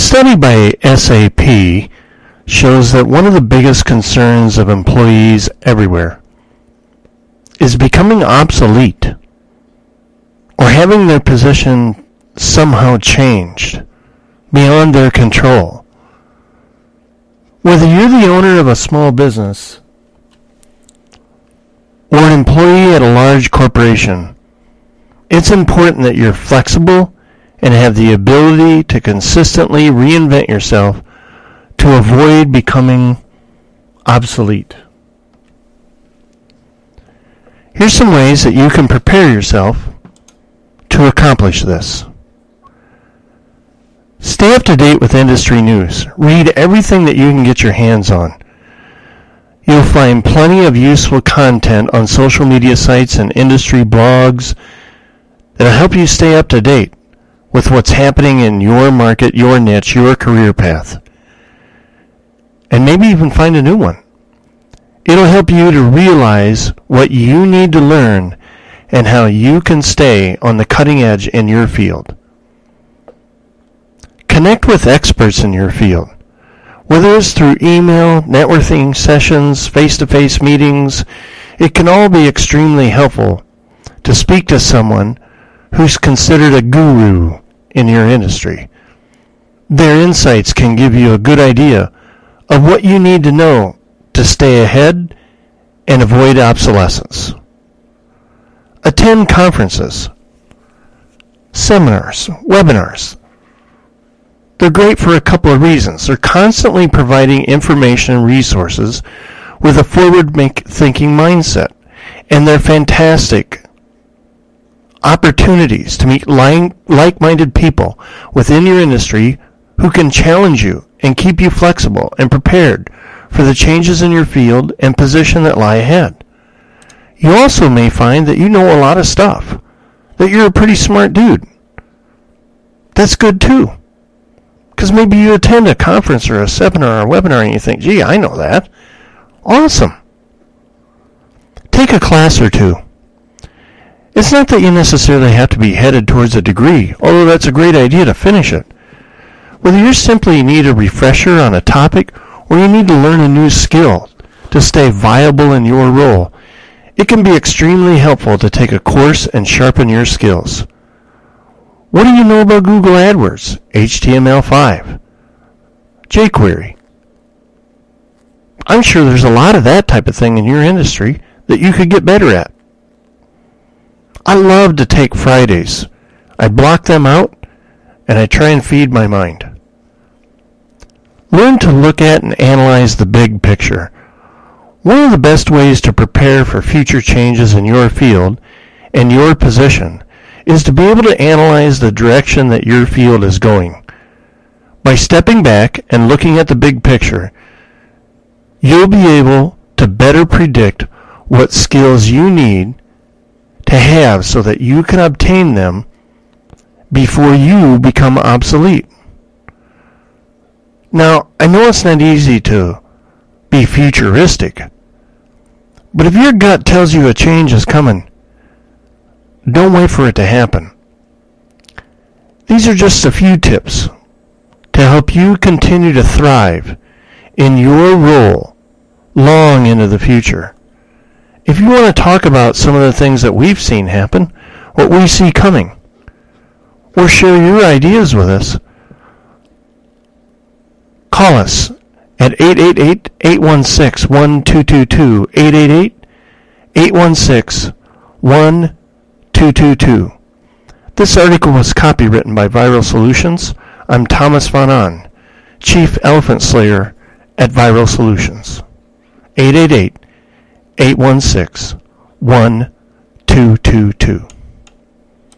study by SAP shows that one of the biggest concerns of employees everywhere is becoming obsolete or having their position somehow changed beyond their control. Whether you're the owner of a small business or an employee at a large corporation, it's important that you're flexible and have the ability to consistently reinvent yourself to avoid becoming obsolete. Here's some ways that you can prepare yourself to accomplish this. Stay up to date with industry news. Read everything that you can get your hands on. You'll find plenty of useful content on social media sites and industry blogs that'll help you stay up to date with what's happening in your market, your niche, your career path. And maybe even find a new one. It'll help you to realize what you need to learn and how you can stay on the cutting edge in your field. Connect with experts in your field. Whether it's through email, networking sessions, face-to-face meetings, it can all be extremely helpful to speak to someone who's considered a guru in your industry. Their insights can give you a good idea of what you need to know to stay ahead and avoid obsolescence. Attend conferences, seminars, webinars. They're great for a couple of reasons. They're constantly providing information and resources with a forward thinking mindset. And they're fantastic opportunities to meet like-minded people within your industry who can challenge you and keep you flexible and prepared for the changes in your field and position that lie ahead. You also may find that you know a lot of stuff, that you're a pretty smart dude. That's good too. Because maybe you attend a conference or a seminar or a webinar and you think, gee, I know that. Awesome. Take a class or two. It's not that you necessarily have to be headed towards a degree, although that's a great idea to finish it. Whether you simply need a refresher on a topic or you need to learn a new skill to stay viable in your role, it can be extremely helpful to take a course and sharpen your skills. What do you know about Google AdWords, HTML5, jQuery? I'm sure there's a lot of that type of thing in your industry that you could get better at. I love to take Fridays. I block them out and I try and feed my mind. Learn to look at and analyze the big picture. One of the best ways to prepare for future changes in your field and your position is to be able to analyze the direction that your field is going. By stepping back and looking at the big picture, you'll be able to better predict what skills you need to have so that you can obtain them before you become obsolete. Now, I know it's not easy to be futuristic, but if your gut tells you a change is coming, don't wait for it to happen. These are just a few tips to help you continue to thrive in your role long into the future. If you want to talk about some of the things that we've seen happen, what we see coming, or share your ideas with us, call us at 888-816-1222, 888-816-1222. This article was copywritten by Viral Solutions. I'm Thomas Von On, Chief Elephant Slayer at Viral Solutions. 888 816 1222.